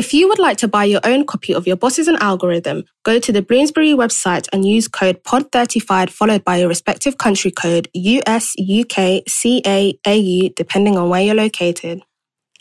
If you would like to buy your own copy of Your Boss is an Algorithm, go to the Bloomsbury website and use code POD35 followed by your respective country code US, UK, CA, AU, depending on where you're located.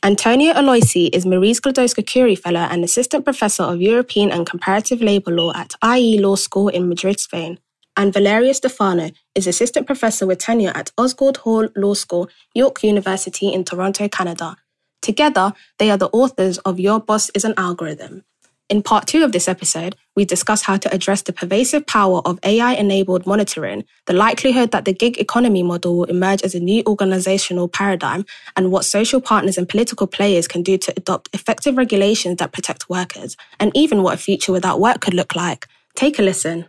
Antonio Aloisi is Marie Sklodowska Curie Fellow and Assistant Professor of European and Comparative Labour Law at IE Law School in Madrid, Spain. And Valerio Stefano is Assistant Professor with tenure at Osgoode Hall Law School, York University in Toronto, Canada. Together, they are the authors of Your Boss is an Algorithm. In part two of this episode, we discuss how to address the pervasive power of AI enabled monitoring, the likelihood that the gig economy model will emerge as a new organizational paradigm, and what social partners and political players can do to adopt effective regulations that protect workers, and even what a future without work could look like. Take a listen.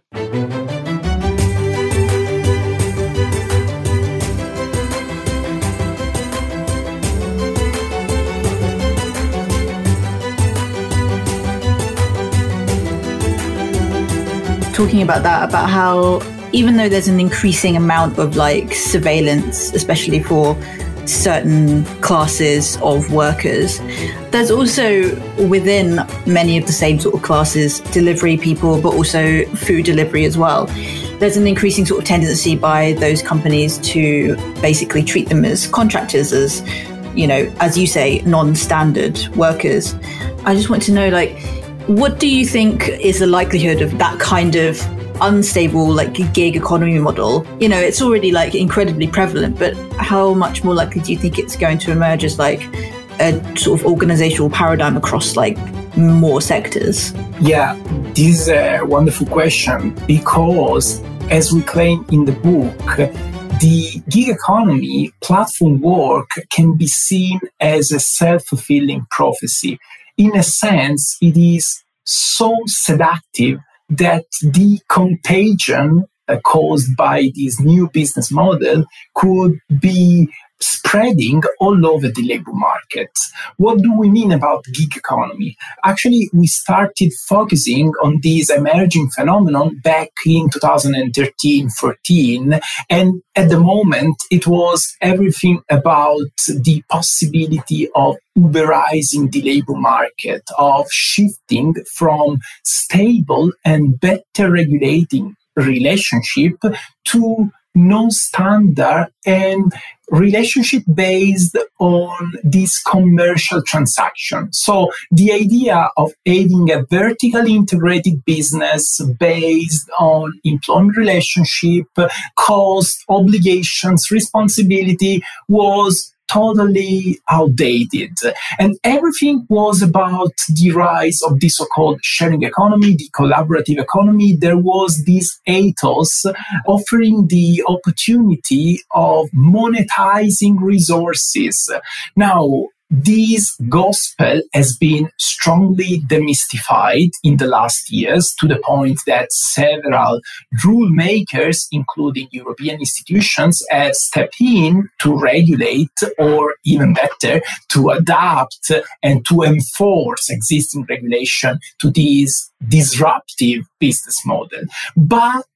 Talking about that, about how even though there's an increasing amount of like surveillance, especially for certain classes of workers, there's also within many of the same sort of classes delivery people, but also food delivery as well. There's an increasing sort of tendency by those companies to basically treat them as contractors, as you know, as you say, non-standard workers. I just want to know, like, what do you think is the likelihood of that kind of unstable like gig economy model? You know it's already like incredibly prevalent but how much more likely do you think it's going to emerge as like a sort of organizational paradigm across like more sectors? Yeah this is a wonderful question because as we claim in the book the gig economy platform work can be seen as a self-fulfilling prophecy in a sense, it is so seductive that the contagion uh, caused by this new business model could be spreading all over the labor market. What do we mean about gig economy? Actually, we started focusing on this emerging phenomenon back in 2013 14. And at the moment, it was everything about the possibility of Uberizing the labor market, of shifting from stable and better regulating relationship to non-standard and relationship based on this commercial transaction. So the idea of having a vertically integrated business based on employment relationship, cost, obligations, responsibility was totally outdated. And everything was about the rise of the so-called sharing economy, the collaborative economy. There was this ethos offering the opportunity of monetizing resources. Now, this gospel has been strongly demystified in the last years to the point that several rule makers, including European institutions, have stepped in to regulate or even better, to adapt and to enforce existing regulation to this disruptive business model. But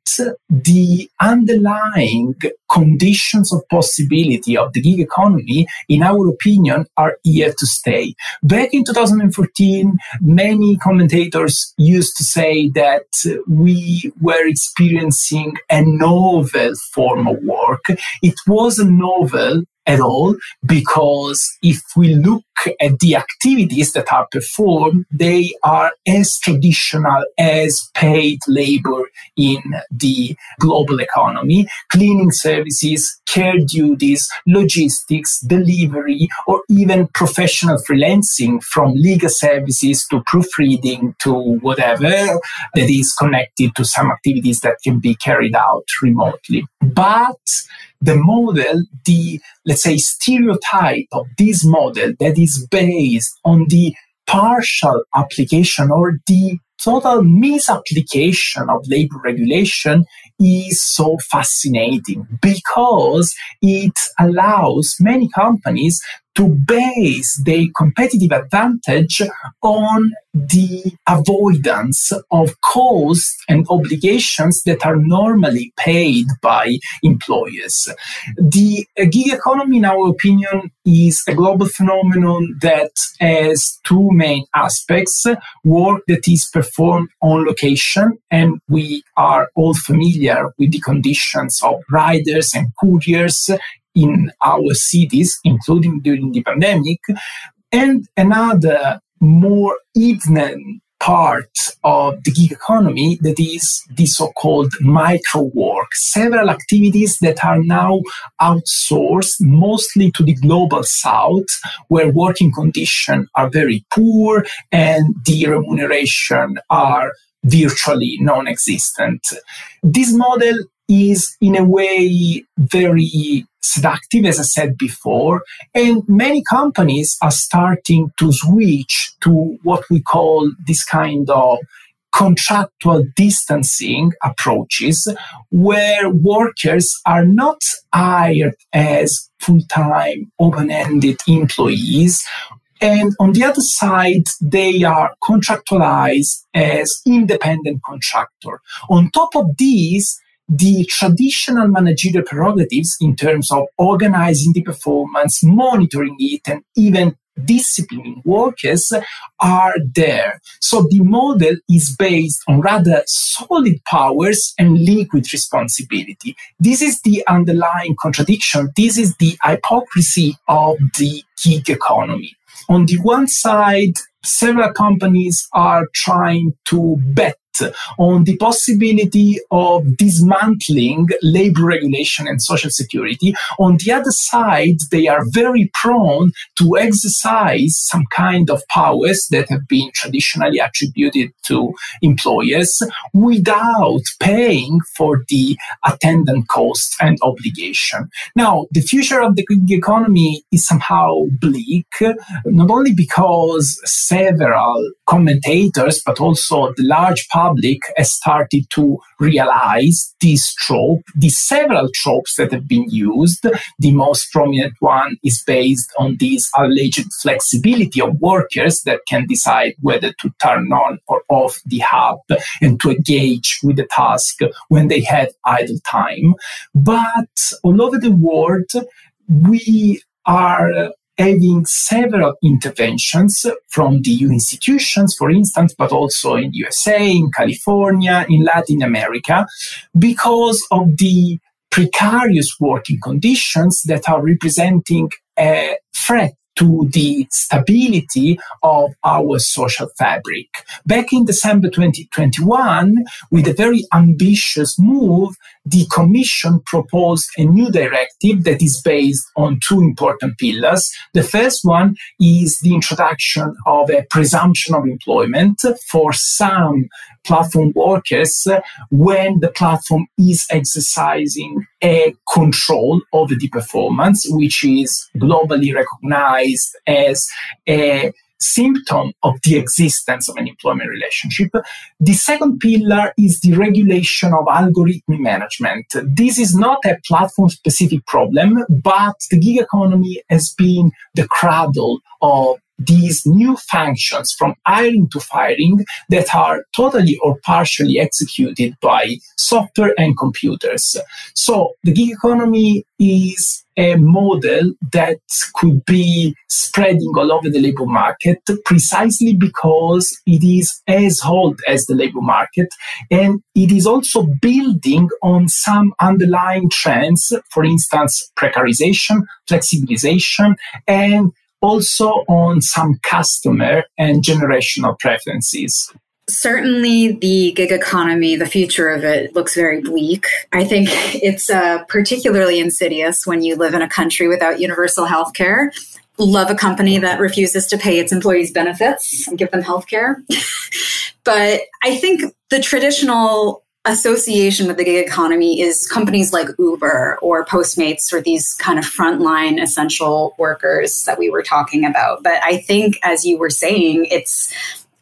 the underlying conditions of possibility of the gig economy, in our opinion, are here to stay. Back in 2014, many commentators used to say that we were experiencing a novel form of work. It was a novel at all because if we look at the activities that are performed, they are as traditional as paid labor in the global economy. Cleaning services, care duties, logistics, delivery, or even professional freelancing from legal services to proofreading to whatever that is connected to some activities that can be carried out remotely. But the model, the, let's say, stereotype of this model that is based on the partial application or the total misapplication of labor regulation is so fascinating because it allows many companies to base their competitive advantage on the avoidance of costs and obligations that are normally paid by employers. The gig economy, in our opinion, is a global phenomenon that has two main aspects work that is performed on location, and we are all familiar with the conditions of riders and couriers in our cities, including during the pandemic. And another more hidden part of the gig economy that is the so-called micro work. Several activities that are now outsourced mostly to the global south where working conditions are very poor and the remuneration are virtually non-existent. This model is in a way very seductive, as I said before, and many companies are starting to switch to what we call this kind of contractual distancing approaches where workers are not hired as full-time open-ended employees and on the other side, they are contractualized as independent contractor. On top of these, the traditional managerial prerogatives in terms of organizing the performance, monitoring it, and even disciplining workers are there. So the model is based on rather solid powers and liquid responsibility. This is the underlying contradiction. This is the hypocrisy of the gig economy. On the one side, several companies are trying to bet on the possibility of dismantling labor regulation and social security. On the other side, they are very prone to exercise some kind of powers that have been traditionally attributed to employers without paying for the attendant cost and obligation. Now, the future of the economy is somehow bleak, not only because several commentators, but also the large public public has started to realize this trope, the several tropes that have been used. The most prominent one is based on this alleged flexibility of workers that can decide whether to turn on or off the hub and to engage with the task when they have idle time. But all over the world, we are having several interventions from the EU institutions, for instance, but also in USA, in California, in Latin America, because of the precarious working conditions that are representing a threat to the stability of our social fabric. Back in December 2021, with a very ambitious move, the Commission proposed a new directive that is based on two important pillars. The first one is the introduction of a presumption of employment for some platform workers when the platform is exercising a control over the performance, which is globally recognized as a symptom of the existence of an employment relationship. The second pillar is the regulation of algorithmic management. This is not a platform specific problem, but the gig economy has been the cradle of these new functions from hiring to firing that are totally or partially executed by software and computers. So the gig economy is a model that could be spreading all over the labor market precisely because it is as old as the labor market and it is also building on some underlying trends, for instance, precarization, flexibilization, and also on some customer and generational preferences. Certainly, the gig economy, the future of it looks very bleak. I think it's uh, particularly insidious when you live in a country without universal health care. Love a company that refuses to pay its employees benefits and give them health care. but I think the traditional association with the gig economy is companies like Uber or Postmates or these kind of frontline essential workers that we were talking about. But I think, as you were saying, it's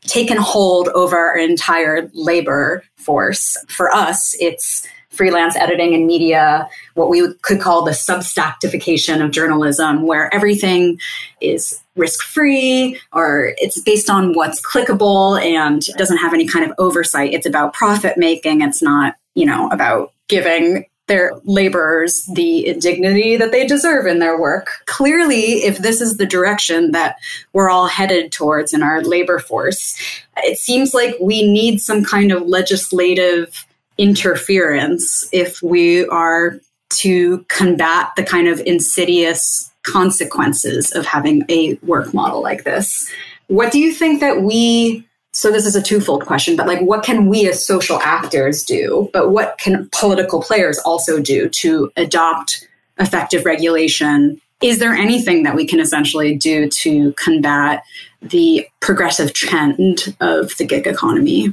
taken hold over our entire labor force. For us, it's freelance editing and media, what we could call the substackification of journalism, where everything is risk free or it's based on what's clickable and doesn't have any kind of oversight. It's about profit making. It's not, you know, about giving their laborers the dignity that they deserve in their work. Clearly, if this is the direction that we're all headed towards in our labor force, it seems like we need some kind of legislative interference if we are to combat the kind of insidious consequences of having a work model like this. What do you think that we so this is a twofold question but like what can we as social actors do but what can political players also do to adopt effective regulation is there anything that we can essentially do to combat the progressive trend of the gig economy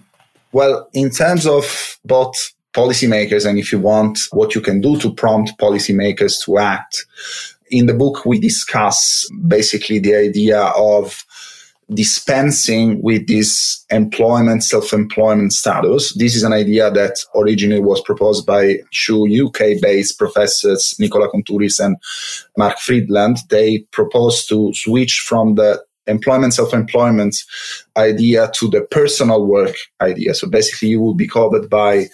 well in terms of both policymakers and if you want what you can do to prompt policymakers to act in the book we discuss basically the idea of dispensing with this employment, self-employment status. This is an idea that originally was proposed by two UK-based professors, Nicola Countouris and Mark Freedland. They proposed to switch from the employment, self-employment idea to the personal work idea. So basically you will be covered by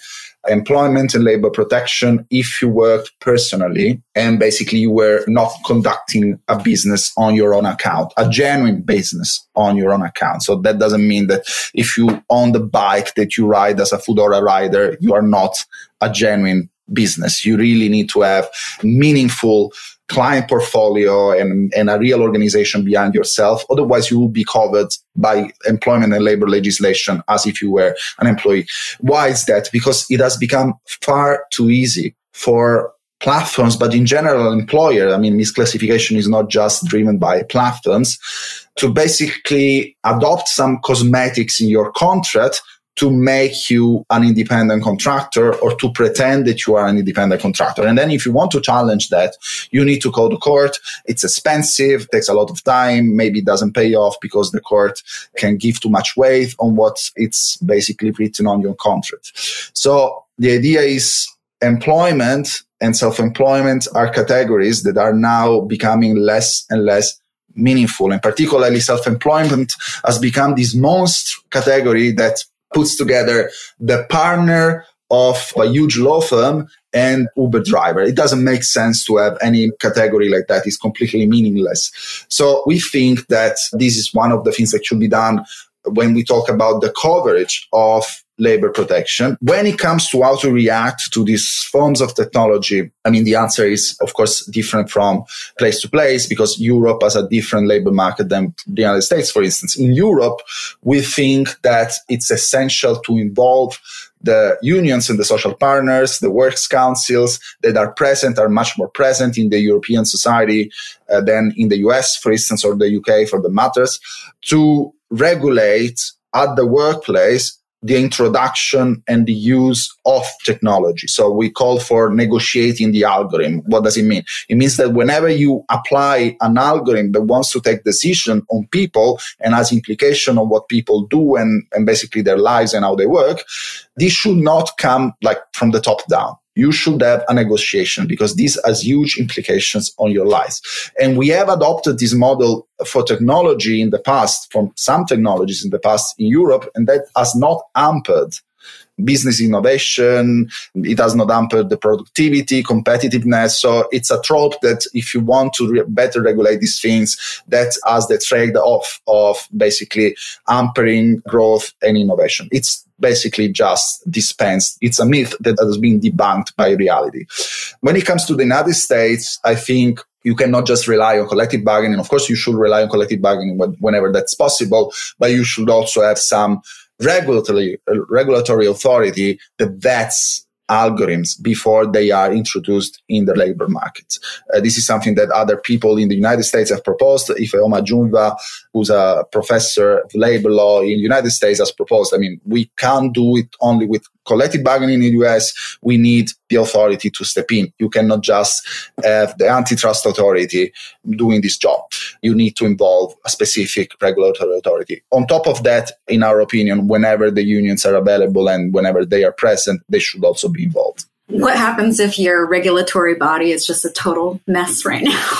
employment and labor protection if you worked personally and basically you were not conducting a business on your own account, a genuine business on your own account. So that doesn't mean that if you own the bike that you ride as a Foodora rider, you are not a genuine business. You really need to have meaningful client portfolio and, and a real organization behind yourself. Otherwise, you will be covered by employment and labor legislation as if you were an employee. Why is that? Because it has become far too easy for platforms, but in general, employer. I mean, misclassification is not just driven by platforms to basically adopt some cosmetics in your contract to make you an independent contractor or to pretend that you are an independent contractor. And then if you want to challenge that, you need to go to court. It's expensive, takes a lot of time, maybe doesn't pay off because the court can give too much weight on what it's basically written on your contract. So the idea is employment and self-employment are categories that are now becoming less and less meaningful and particularly self-employment has become this monster category that puts together the partner of a huge law firm and Uber driver. It doesn't make sense to have any category like that. It's completely meaningless. So we think that this is one of the things that should be done when we talk about the coverage of labor protection. When it comes to how to react to these forms of technology, I mean, the answer is, of course, different from place to place because Europe has a different labor market than the United States, for instance. In Europe, we think that it's essential to involve the unions and the social partners, the works councils that are present are much more present in the European society uh, than in the US, for instance, or the UK for the matters, to regulate at the workplace the introduction and the use of technology. So we call for negotiating the algorithm. What does it mean? It means that whenever you apply an algorithm that wants to take decision on people and has implication on what people do and, and basically their lives and how they work, this should not come like from the top down you should have a negotiation because this has huge implications on your lives. And we have adopted this model for technology in the past, from some technologies in the past in Europe, and that has not hampered business innovation. It has not hampered the productivity, competitiveness. So it's a trope that if you want to re- better regulate these things, that has the trade off of basically hampering growth and innovation. It's basically just dispensed. It's a myth that has been debunked by reality. When it comes to the United States, I think you cannot just rely on collective bargaining. Of course, you should rely on collective bargaining whenever that's possible, but you should also have some regulatory regulatory authority that vets algorithms before they are introduced in the labor market. Uh, this is something that other people in the United States have proposed. If Ifeoma Ajunwa, who's a professor of labor law in the United States, has proposed. I mean, we can't do it only with collective bargaining in the US. We need the authority to step in. You cannot just have the antitrust authority doing this job. You need to involve a specific regulatory authority. On top of that, in our opinion, whenever the unions are available and whenever they are present, they should also be involved. What happens if your regulatory body is just a total mess right now?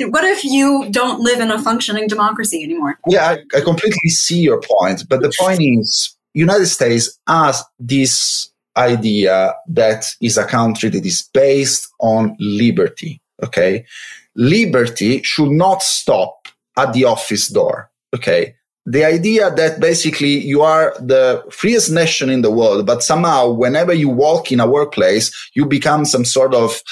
what if you don't live in a functioning democracy anymore? Yeah, I, I completely see your point. But the point is, United States has this idea that is a country that is based on liberty. Okay. Liberty should not stop at the office door. Okay. The idea that basically you are the freest nation in the world, but somehow whenever you walk in a workplace, you become some sort of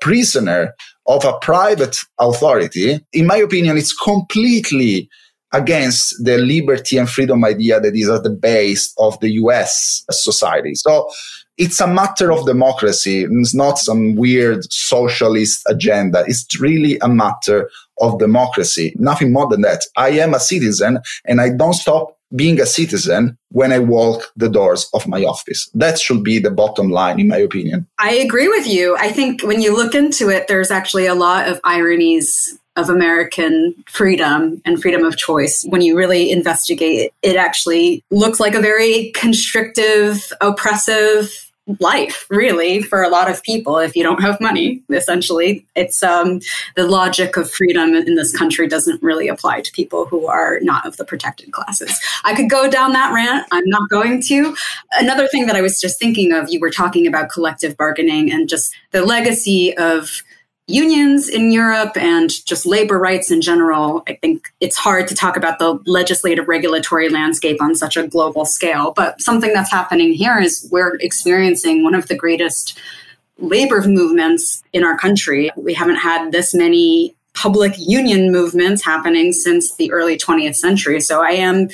prisoner of a private authority. In my opinion, it's completely against the liberty and freedom idea that is at the base of the US society. So it's a matter of democracy. It's not some weird socialist agenda. It's really a matter of democracy. Nothing more than that. I am a citizen and I don't stop being a citizen when I walk the doors of my office. That should be the bottom line, in my opinion. I agree with you. I think when you look into it, there's actually a lot of ironies of American freedom and freedom of choice. When you really investigate it, actually looks like a very constrictive, oppressive life really for a lot of people if you don't have money essentially. It's um, the logic of freedom in this country doesn't really apply to people who are not of the protected classes. I could go down that rant. I'm not going to. Another thing that i was just thinking of you were talking about collective bargaining and just the legacy of unions in Europe and just labor rights in general, I think it's hard to talk about the legislative regulatory landscape on such a global scale. But something that's happening here is we're experiencing one of the greatest labor movements in our country. We haven't had this many public union movements happening since the early 20th century. So I am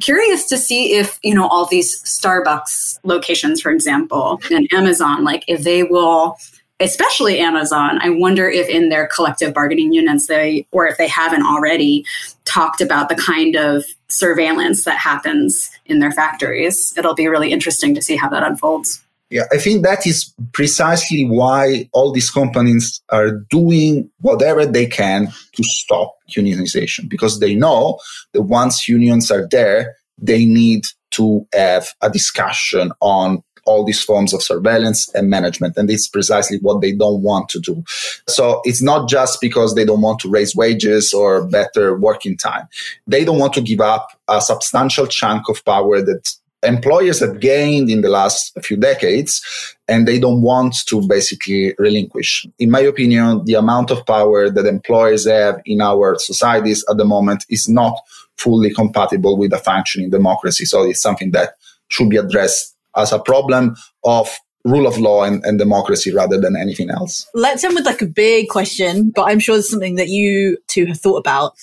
curious to see if, you know, all these Starbucks locations, for example, and Amazon, like if they will especially Amazon, I wonder if in their collective bargaining units they, or if they haven't already talked about the kind of surveillance that happens in their factories. It'll be really interesting to see how that unfolds. Yeah, I think that is precisely why all these companies are doing whatever they can to stop unionization because they know that once unions are there, they need to have a discussion on all these forms of surveillance and management. And it's precisely what they don't want to do. So it's not just because they don't want to raise wages or better working time. They don't want to give up a substantial chunk of power that employers have gained in the last few decades and they don't want to basically relinquish. In my opinion, the amount of power that employers have in our societies at the moment is not fully compatible with a functioning democracy. So it's something that should be addressed as a problem of rule of law and, and, democracy rather than anything else. Let's end with like a big question, but I'm sure it's something that you two have thought about.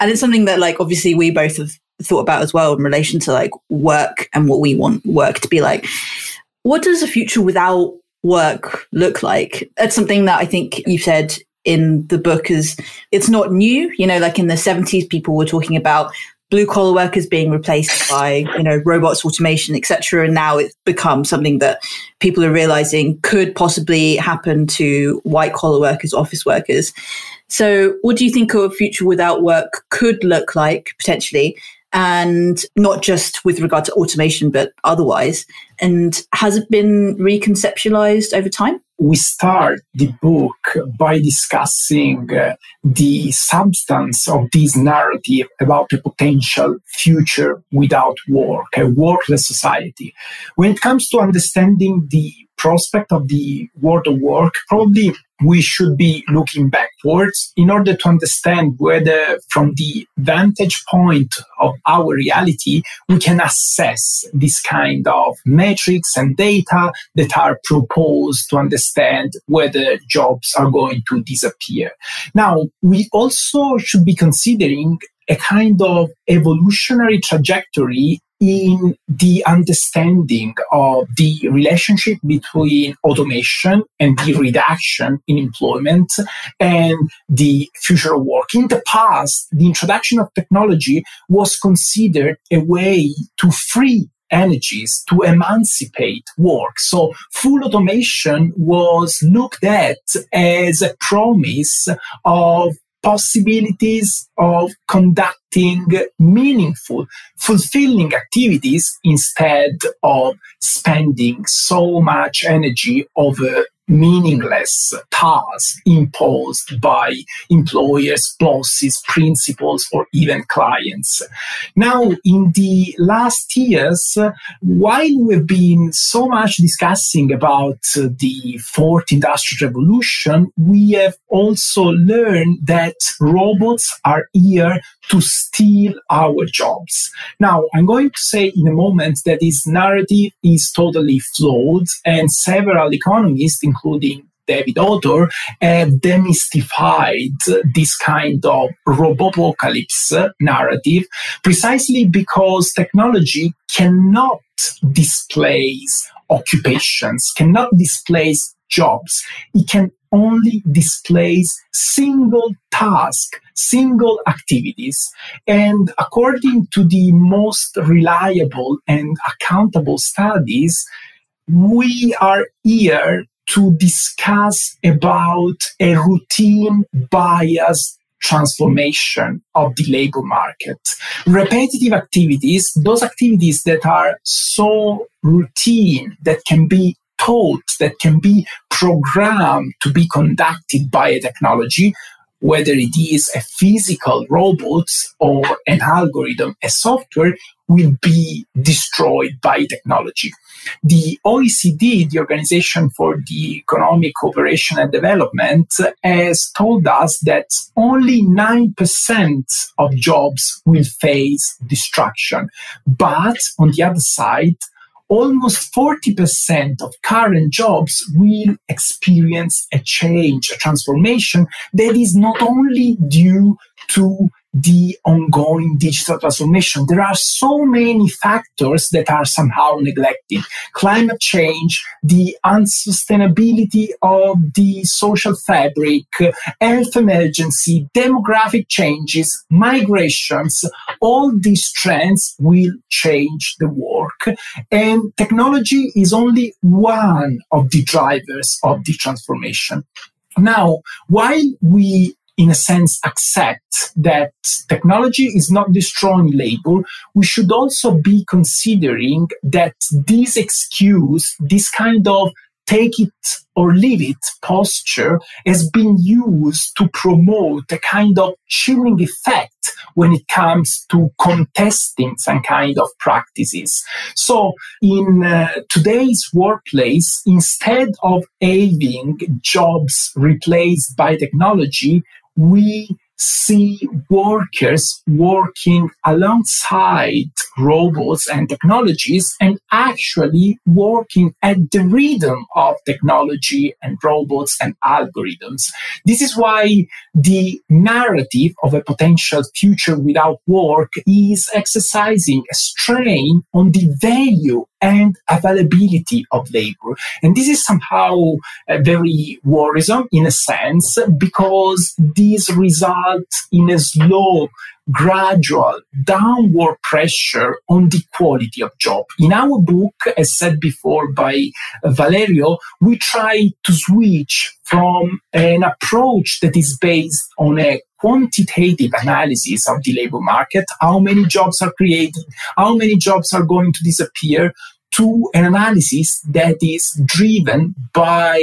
And it's something that like obviously we both have thought about as well in relation to like work and what we want work to be like. What does a future without work look like? That's something that I think you said in the book is it's not new. You know, like in the 70s, people were talking about blue collar workers being replaced by you know robots automation etc and now it's become something that people are realizing could possibly happen to white collar workers office workers. So what do you think a future without work could look like potentially? And not just with regard to automation but otherwise. And has it been reconceptualized over time we start the book by discussing uh, the substance of this narrative about a potential future without work, a workless society. When it comes to understanding the prospect of the world of work, probably we should be looking backwards in order to understand whether, from the vantage point of our reality, we can assess this kind of metrics and data that are proposed to understand whether jobs are going to disappear. Now, we also should be considering a kind of evolutionary trajectory in the understanding of the relationship between automation and the reduction in employment and the future of work. In the past, the introduction of technology was considered a way to free energies to emancipate work. So full automation was looked at as a promise of possibilities of conducting meaningful, fulfilling activities instead of spending so much energy over meaningless tasks imposed by employers, bosses, principals, or even clients. Now, in the last years, while we've been so much discussing about the fourth industrial revolution, we have also learned that robots are here to steal our jobs. Now, I'm going to say in a moment that this narrative is totally flawed, and several economists, including David Autor, have demystified this kind of robopocalypse narrative precisely because technology cannot displace occupations, cannot displace jobs. It can only displays single task, single activities. And according to the most reliable and accountable studies, we are here to discuss about a routine bias transformation of the labor market. Repetitive activities, those activities that are so routine that can be taught, that can be programmed to be conducted by a technology, whether it is a physical robot or an algorithm, a software, will be destroyed by technology. The OECD, the Organization for the Economic Cooperation and Development, has told us that only 9% of jobs will face destruction. But on the other side, almost 40% of current jobs will experience a change, a transformation that is not only due to the ongoing digital transformation. There are so many factors that are somehow neglected. Climate change, the unsustainability of the social fabric, health emergency, demographic changes, migrations, all these trends will change the work. And technology is only one of the drivers of the transformation. Now, while we in a sense, accept that technology is not destroying labor, we should also be considering that this excuse, this kind of take it or leave it posture has been used to promote a kind of chilling effect when it comes to contesting some kind of practices. So in uh, today's workplace, instead of having jobs replaced by technology, we see workers working alongside robots and technologies and actually working at the rhythm of technology and robots and algorithms. This is why the narrative of a potential future without work is exercising a strain on the value and availability of labor. And this is somehow uh, very worrisome in a sense because this results in a slow gradual downward pressure on the quality of job. In our book, as said before by Valerio, we try to switch from an approach that is based on a quantitative analysis of the labor market, how many jobs are created, how many jobs are going to disappear, to an analysis that is driven by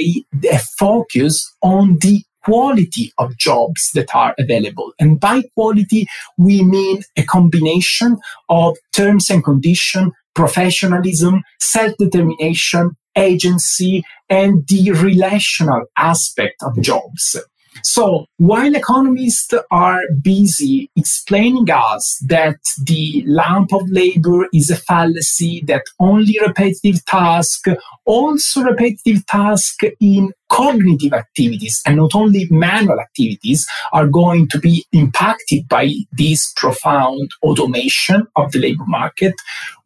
a focus on the quality of jobs that are available. And by quality, we mean a combination of terms and conditions, professionalism, self-determination, agency, and the relational aspect of jobs. So while economists are busy explaining us that the lump of labor is a fallacy, that only repetitive tasks, also repetitive tasks in cognitive activities and not only manual activities are going to be impacted by this profound automation of the labor market,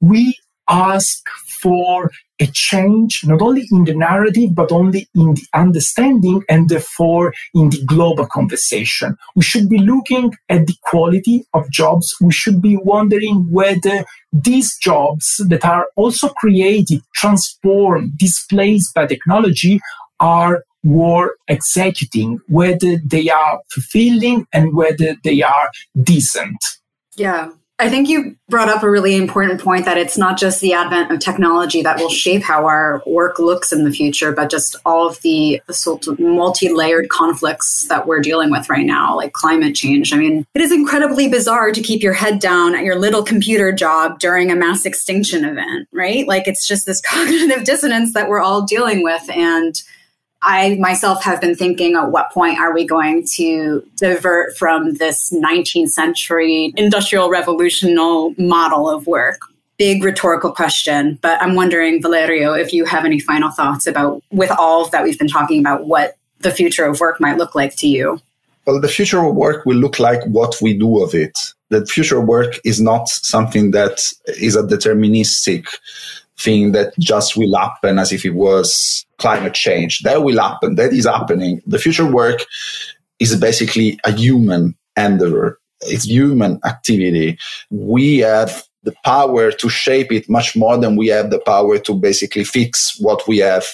we ask for a change not only in the narrative but only in the understanding and therefore in the global conversation we should be looking at the quality of jobs we should be wondering whether these jobs that are also created transformed displaced by technology are were executing, whether they are fulfilling and whether they are decent. Yeah. I think you brought up a really important point that it's not just the advent of technology that will shape how our work looks in the future, but just all of the sort of multi layered conflicts that we're dealing with right now, like climate change. I mean, it is incredibly bizarre to keep your head down at your little computer job during a mass extinction event, right? Like it's just this cognitive dissonance that we're all dealing with. And I myself have been thinking at what point are we going to divert from this 19th century industrial revolutional model of work? Big rhetorical question, but I'm wondering, Valerio, if you have any final thoughts about, with all that we've been talking about, what the future of work might look like to you. Well, the future of work will look like what we do of it. The future of work is not something that is a deterministic thing that just will happen as if it was climate change. That will happen. That is happening. The future work is basically a human endeavor. It's human activity. We have the power to shape it much more than we have the power to basically fix what we have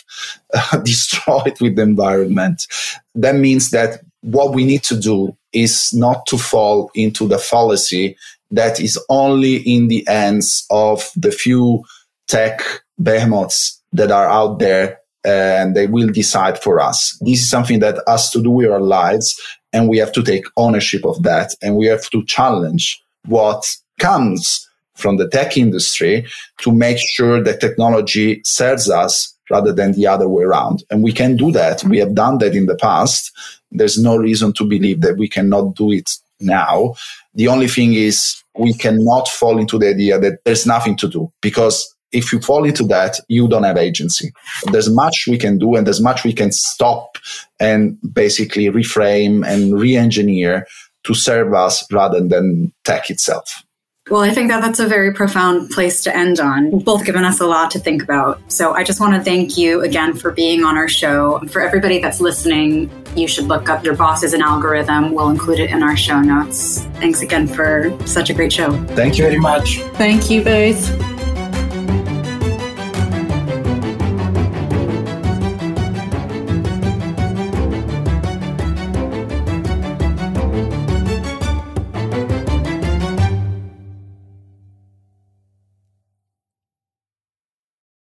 uh, destroyed with the environment. That means that what we need to do is not to fall into the fallacy that is only in the hands of the few tech behemoths that are out there and they will decide for us. This is something that has to do with our lives and we have to take ownership of that and we have to challenge what comes from the tech industry to make sure that technology serves us rather than the other way around. And we can do that. We have done that in the past. There's no reason to believe that we cannot do it now. The only thing is we cannot fall into the idea that there's nothing to do because if you fall into that, you don't have agency. There's much we can do and there's much we can stop and basically reframe and re-engineer to serve us rather than tech itself. Well, I think that that's a very profound place to end on. Both given us a lot to think about. So I just want to thank you again for being on our show. For everybody that's listening, you should look up Your Boss is an Algorithm. We'll include it in our show notes. Thanks again for such a great show. Thank you very much. Thank you both.